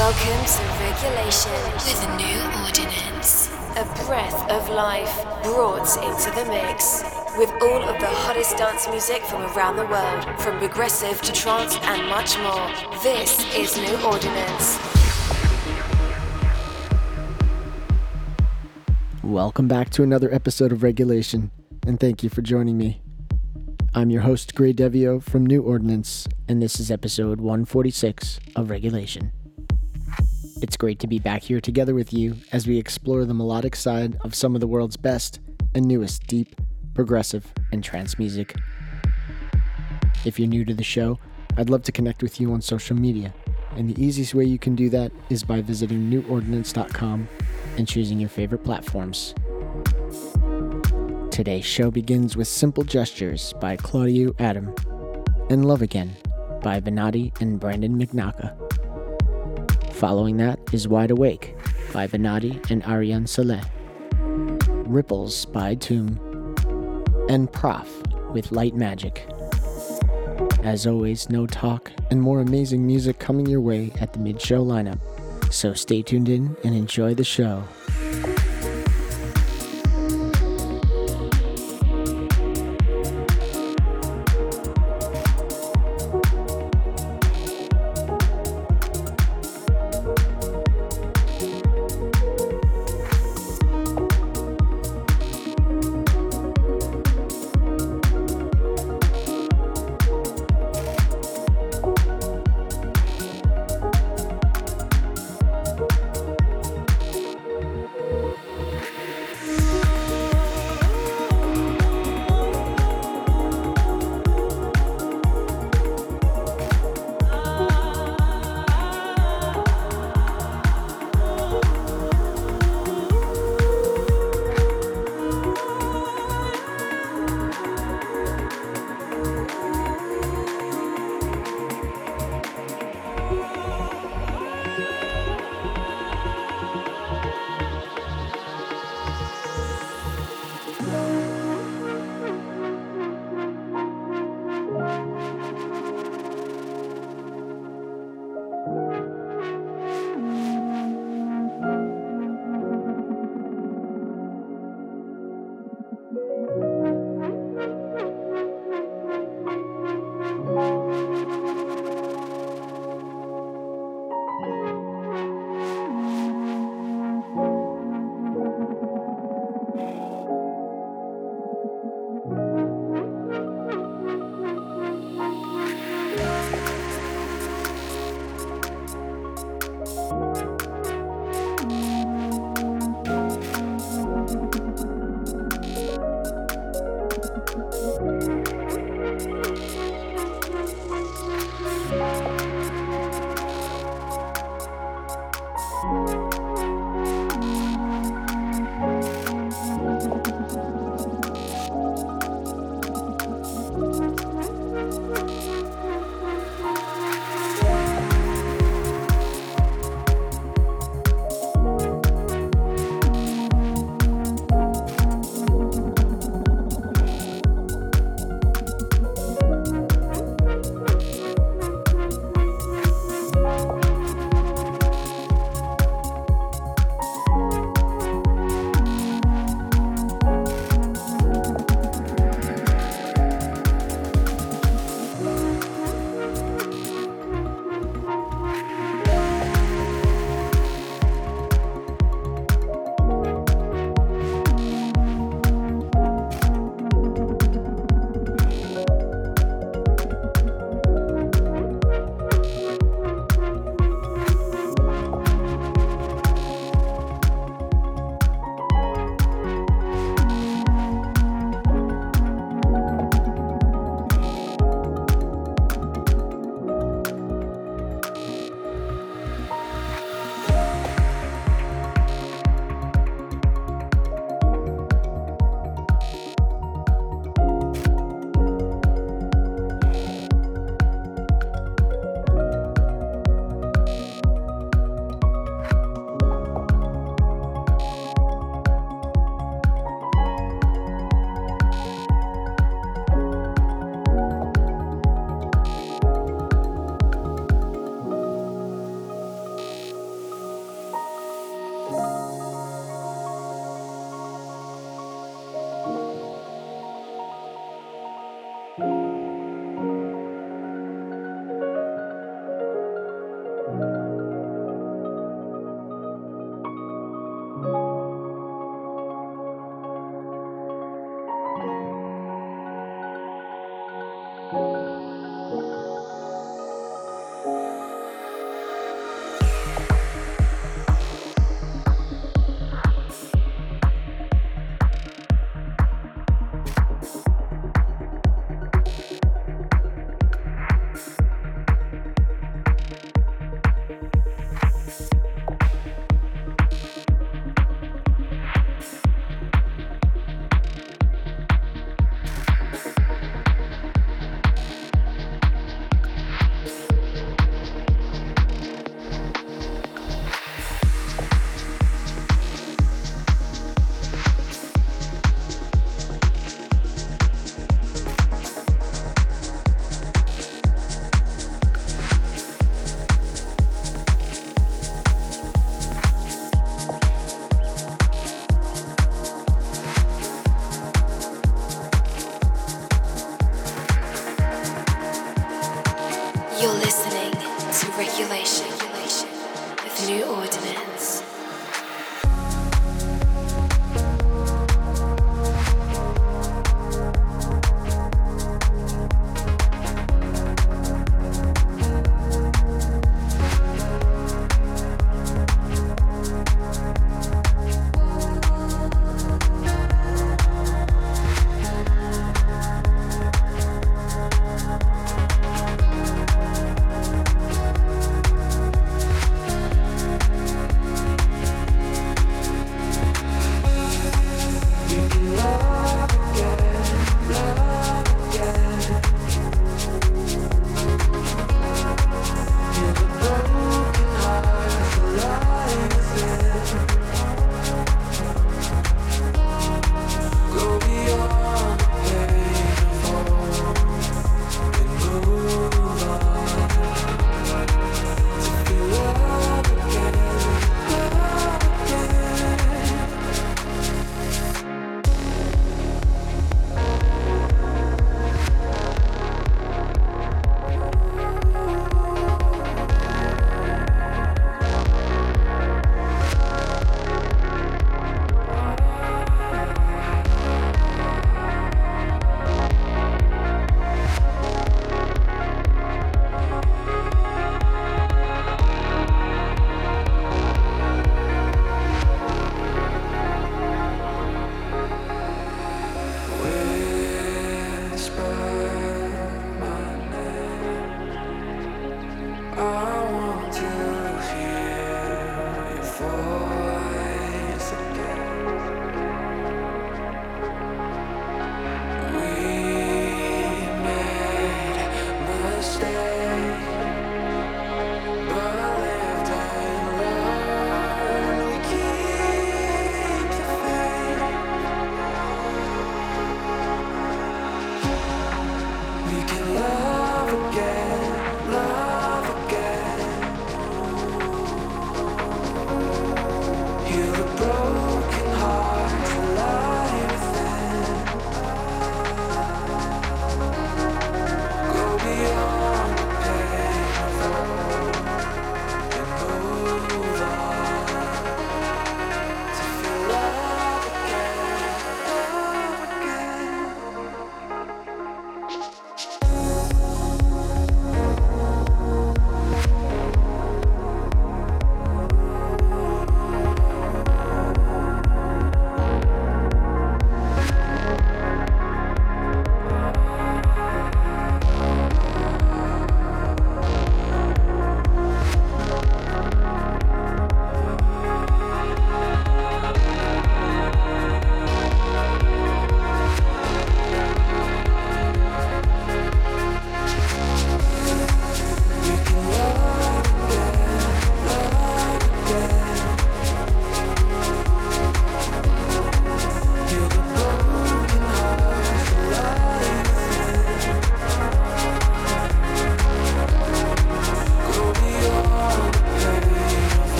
Welcome to Regulation with a New Ordinance. A breath of life brought into the mix. With all of the hottest dance music from around the world, from progressive to trance and much more. This is New Ordinance. Welcome back to another episode of Regulation, and thank you for joining me. I'm your host, Gray Devio from New Ordinance, and this is episode 146 of Regulation. It's great to be back here together with you as we explore the melodic side of some of the world's best and newest deep, progressive, and trance music. If you're new to the show, I'd love to connect with you on social media, and the easiest way you can do that is by visiting newordinance.com and choosing your favorite platforms. Today's show begins with Simple Gestures by Claudio Adam and Love Again by Venati and Brandon McNaka. Following that is Wide Awake by Venati and Ariane Saleh, Ripples by Tomb, and Prof with Light Magic. As always, no talk and more amazing music coming your way at the mid show lineup. So stay tuned in and enjoy the show.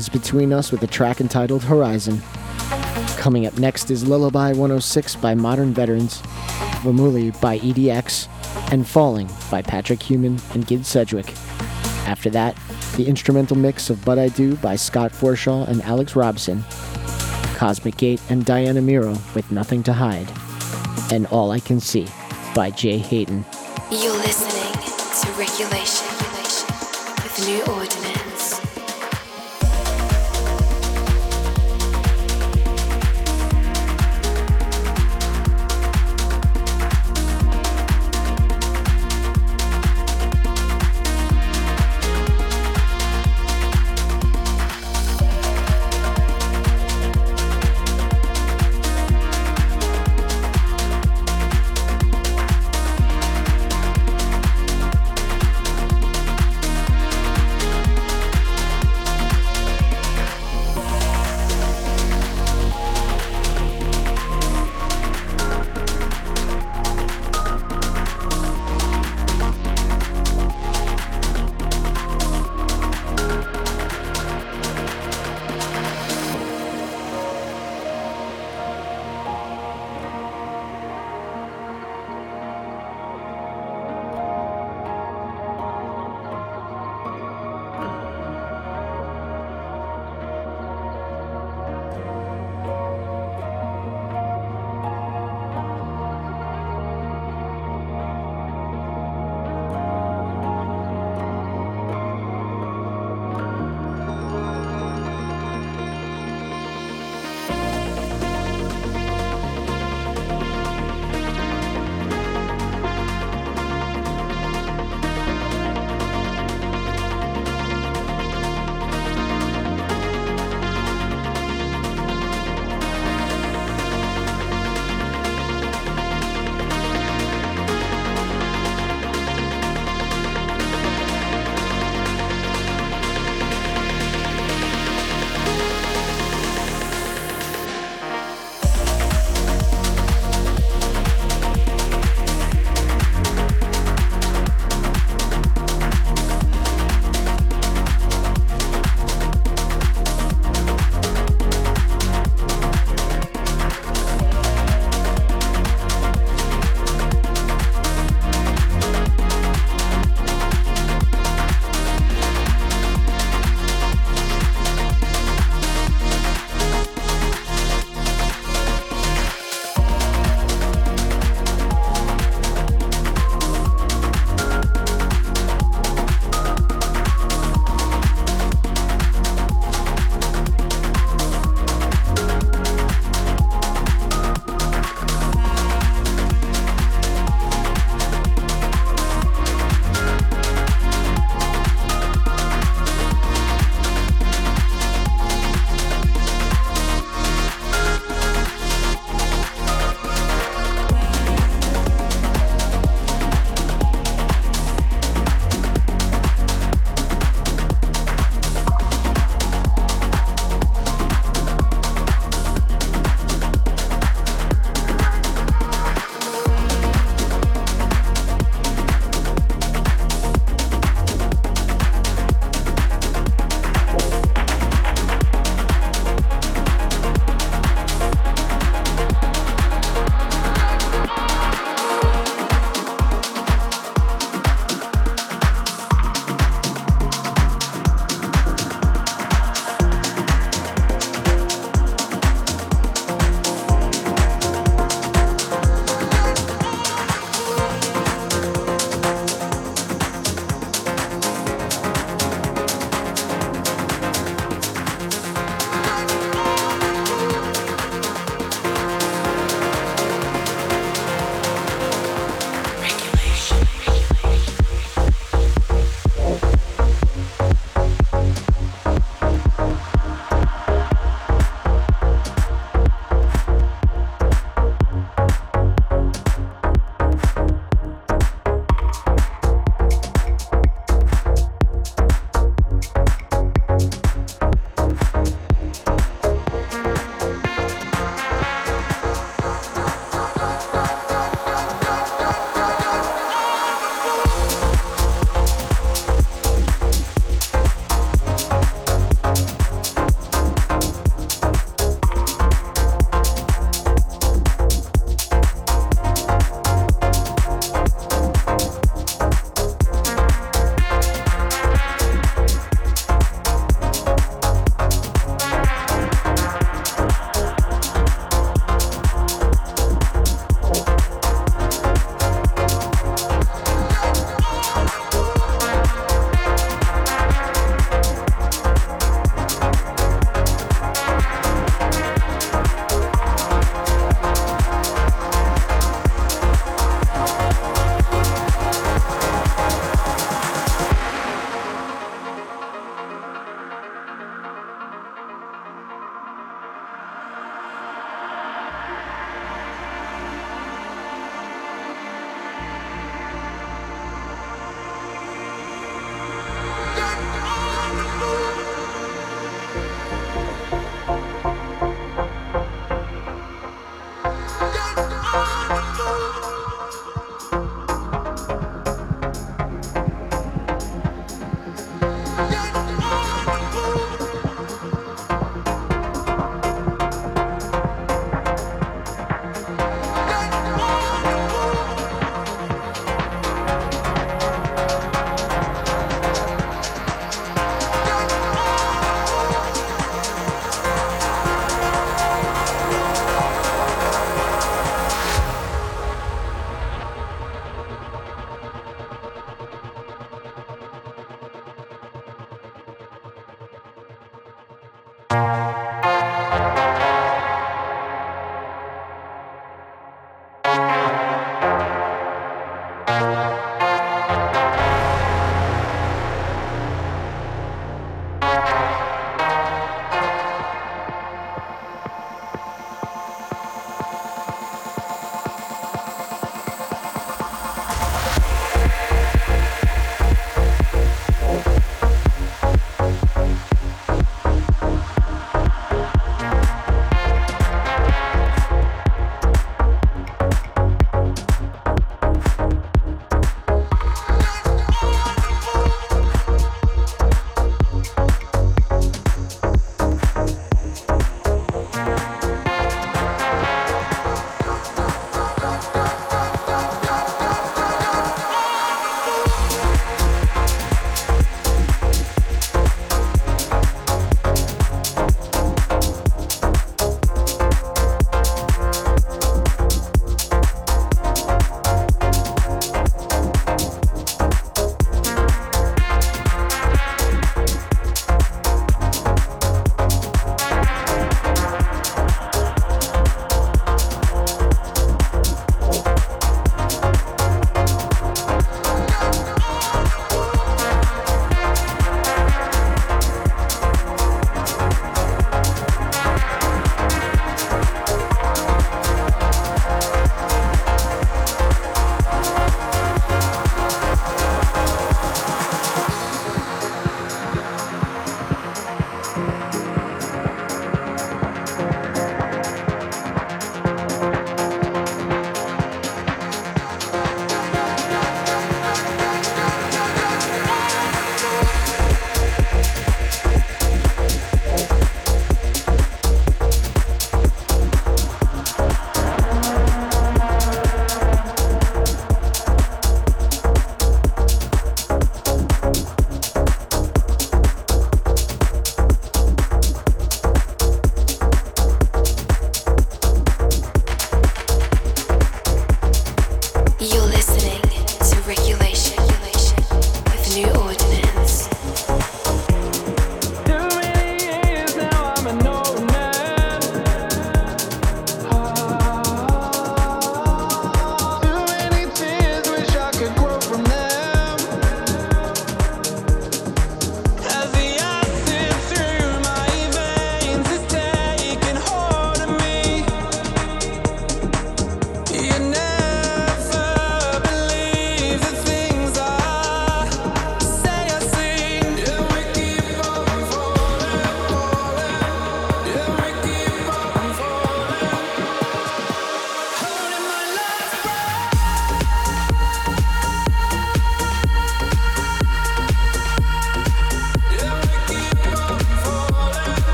Was Between Us with a track entitled Horizon. Coming up next is Lullaby 106 by Modern Veterans, Vamuli by EDX, and Falling by Patrick Human and Gid Sedgwick. After that, the instrumental mix of But I Do by Scott Forshaw and Alex Robson, Cosmic Gate and Diana Miro with Nothing to Hide, and All I Can See by Jay Hayden. You're listening to Regulation with New Ordinance.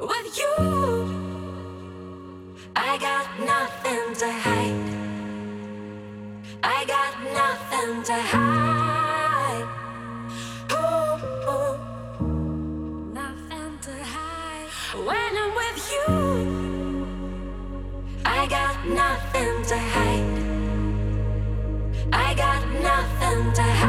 With you, I got nothing to hide. I got nothing to hide. Oh, ooh. Nothing to hide. When I'm with you, I got nothing to hide. I got nothing to hide.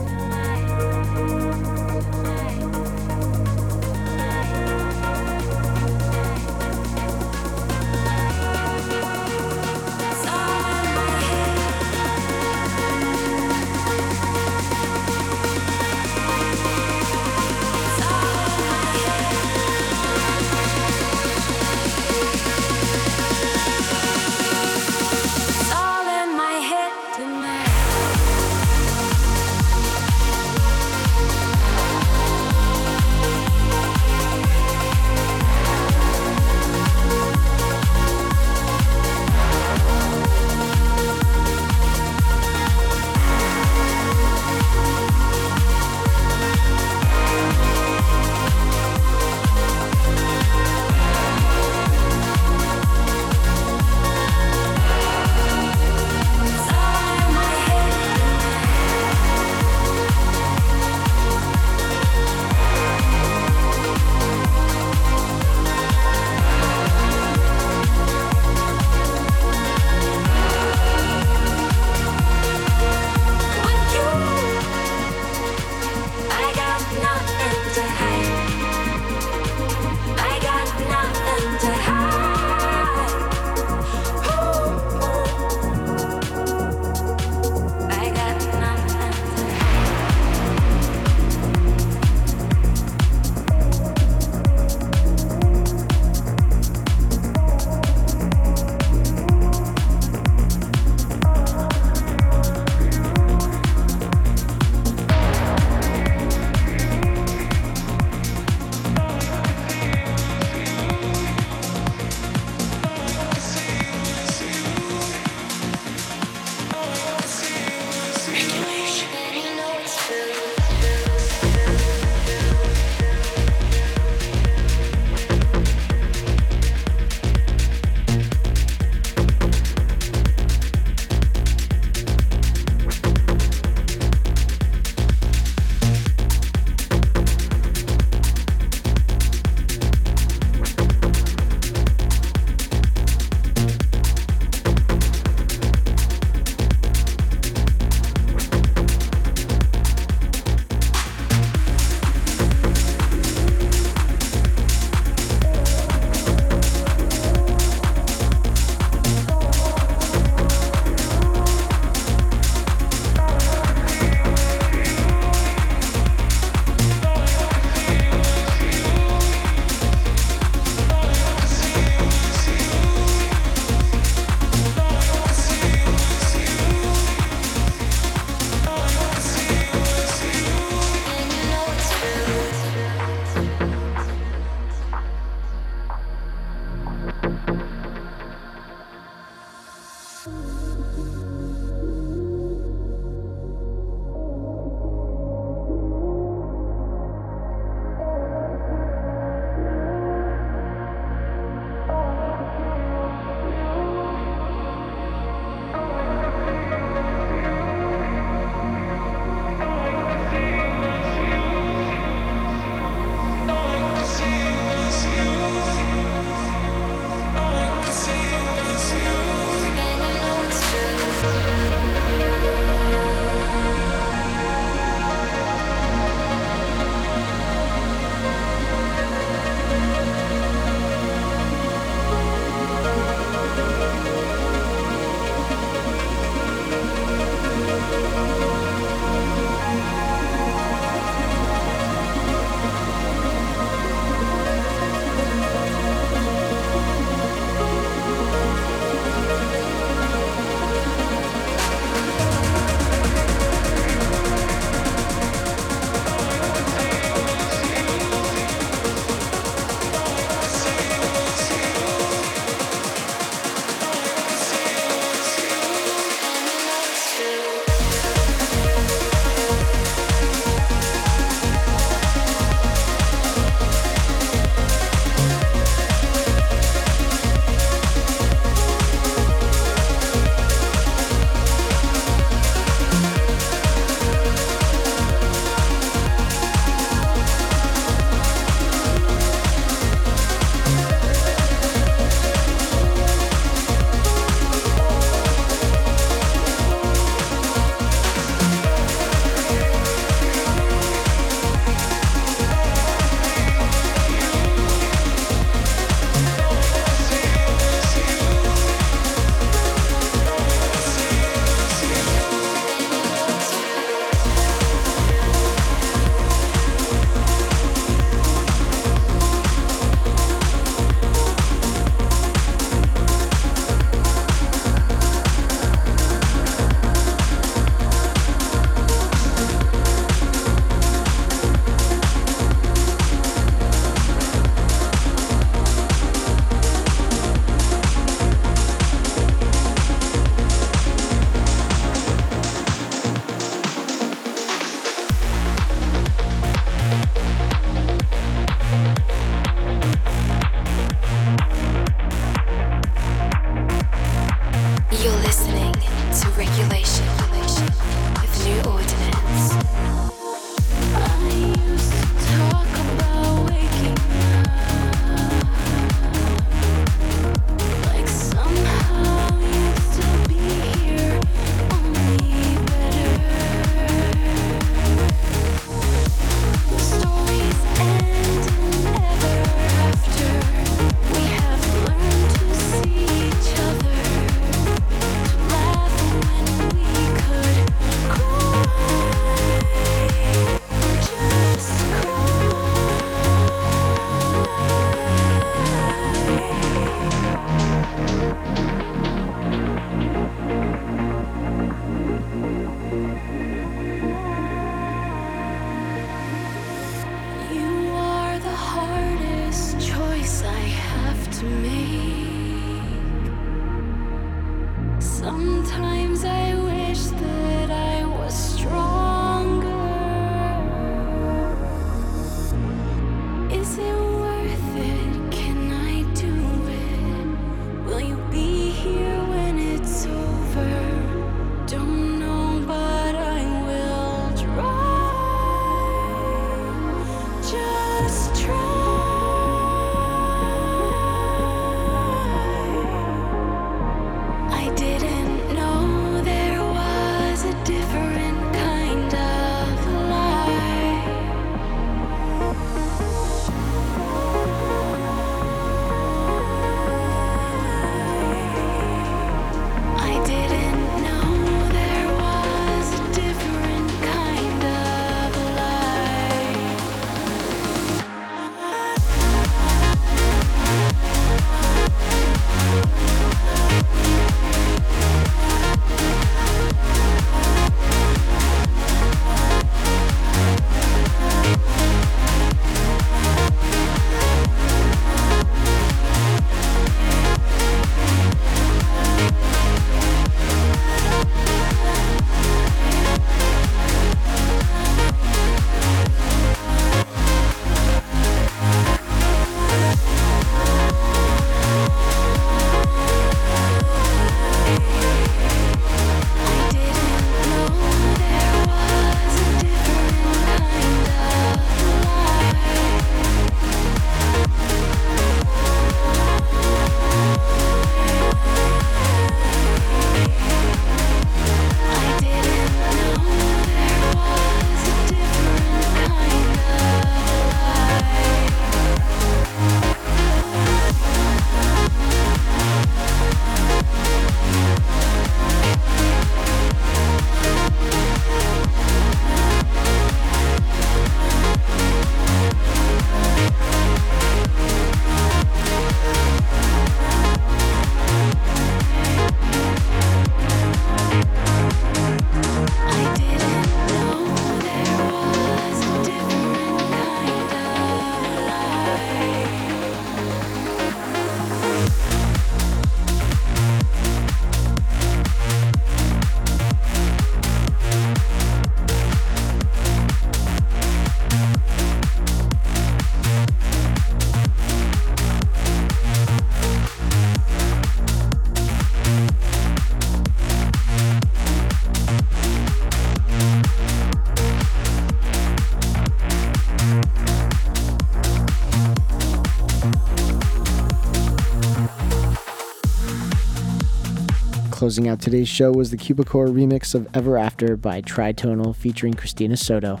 Closing out today's show was the Cubicore remix of Ever After by Tritonal featuring Cristina Soto.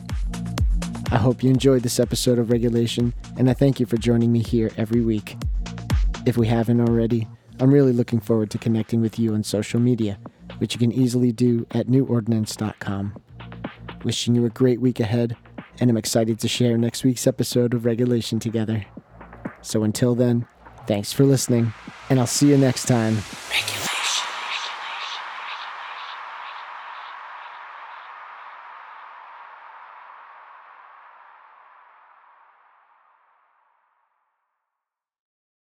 I hope you enjoyed this episode of Regulation, and I thank you for joining me here every week. If we haven't already, I'm really looking forward to connecting with you on social media, which you can easily do at newordinance.com. Wishing you a great week ahead, and I'm excited to share next week's episode of Regulation together. So until then, thanks for listening, and I'll see you next time. Regulation.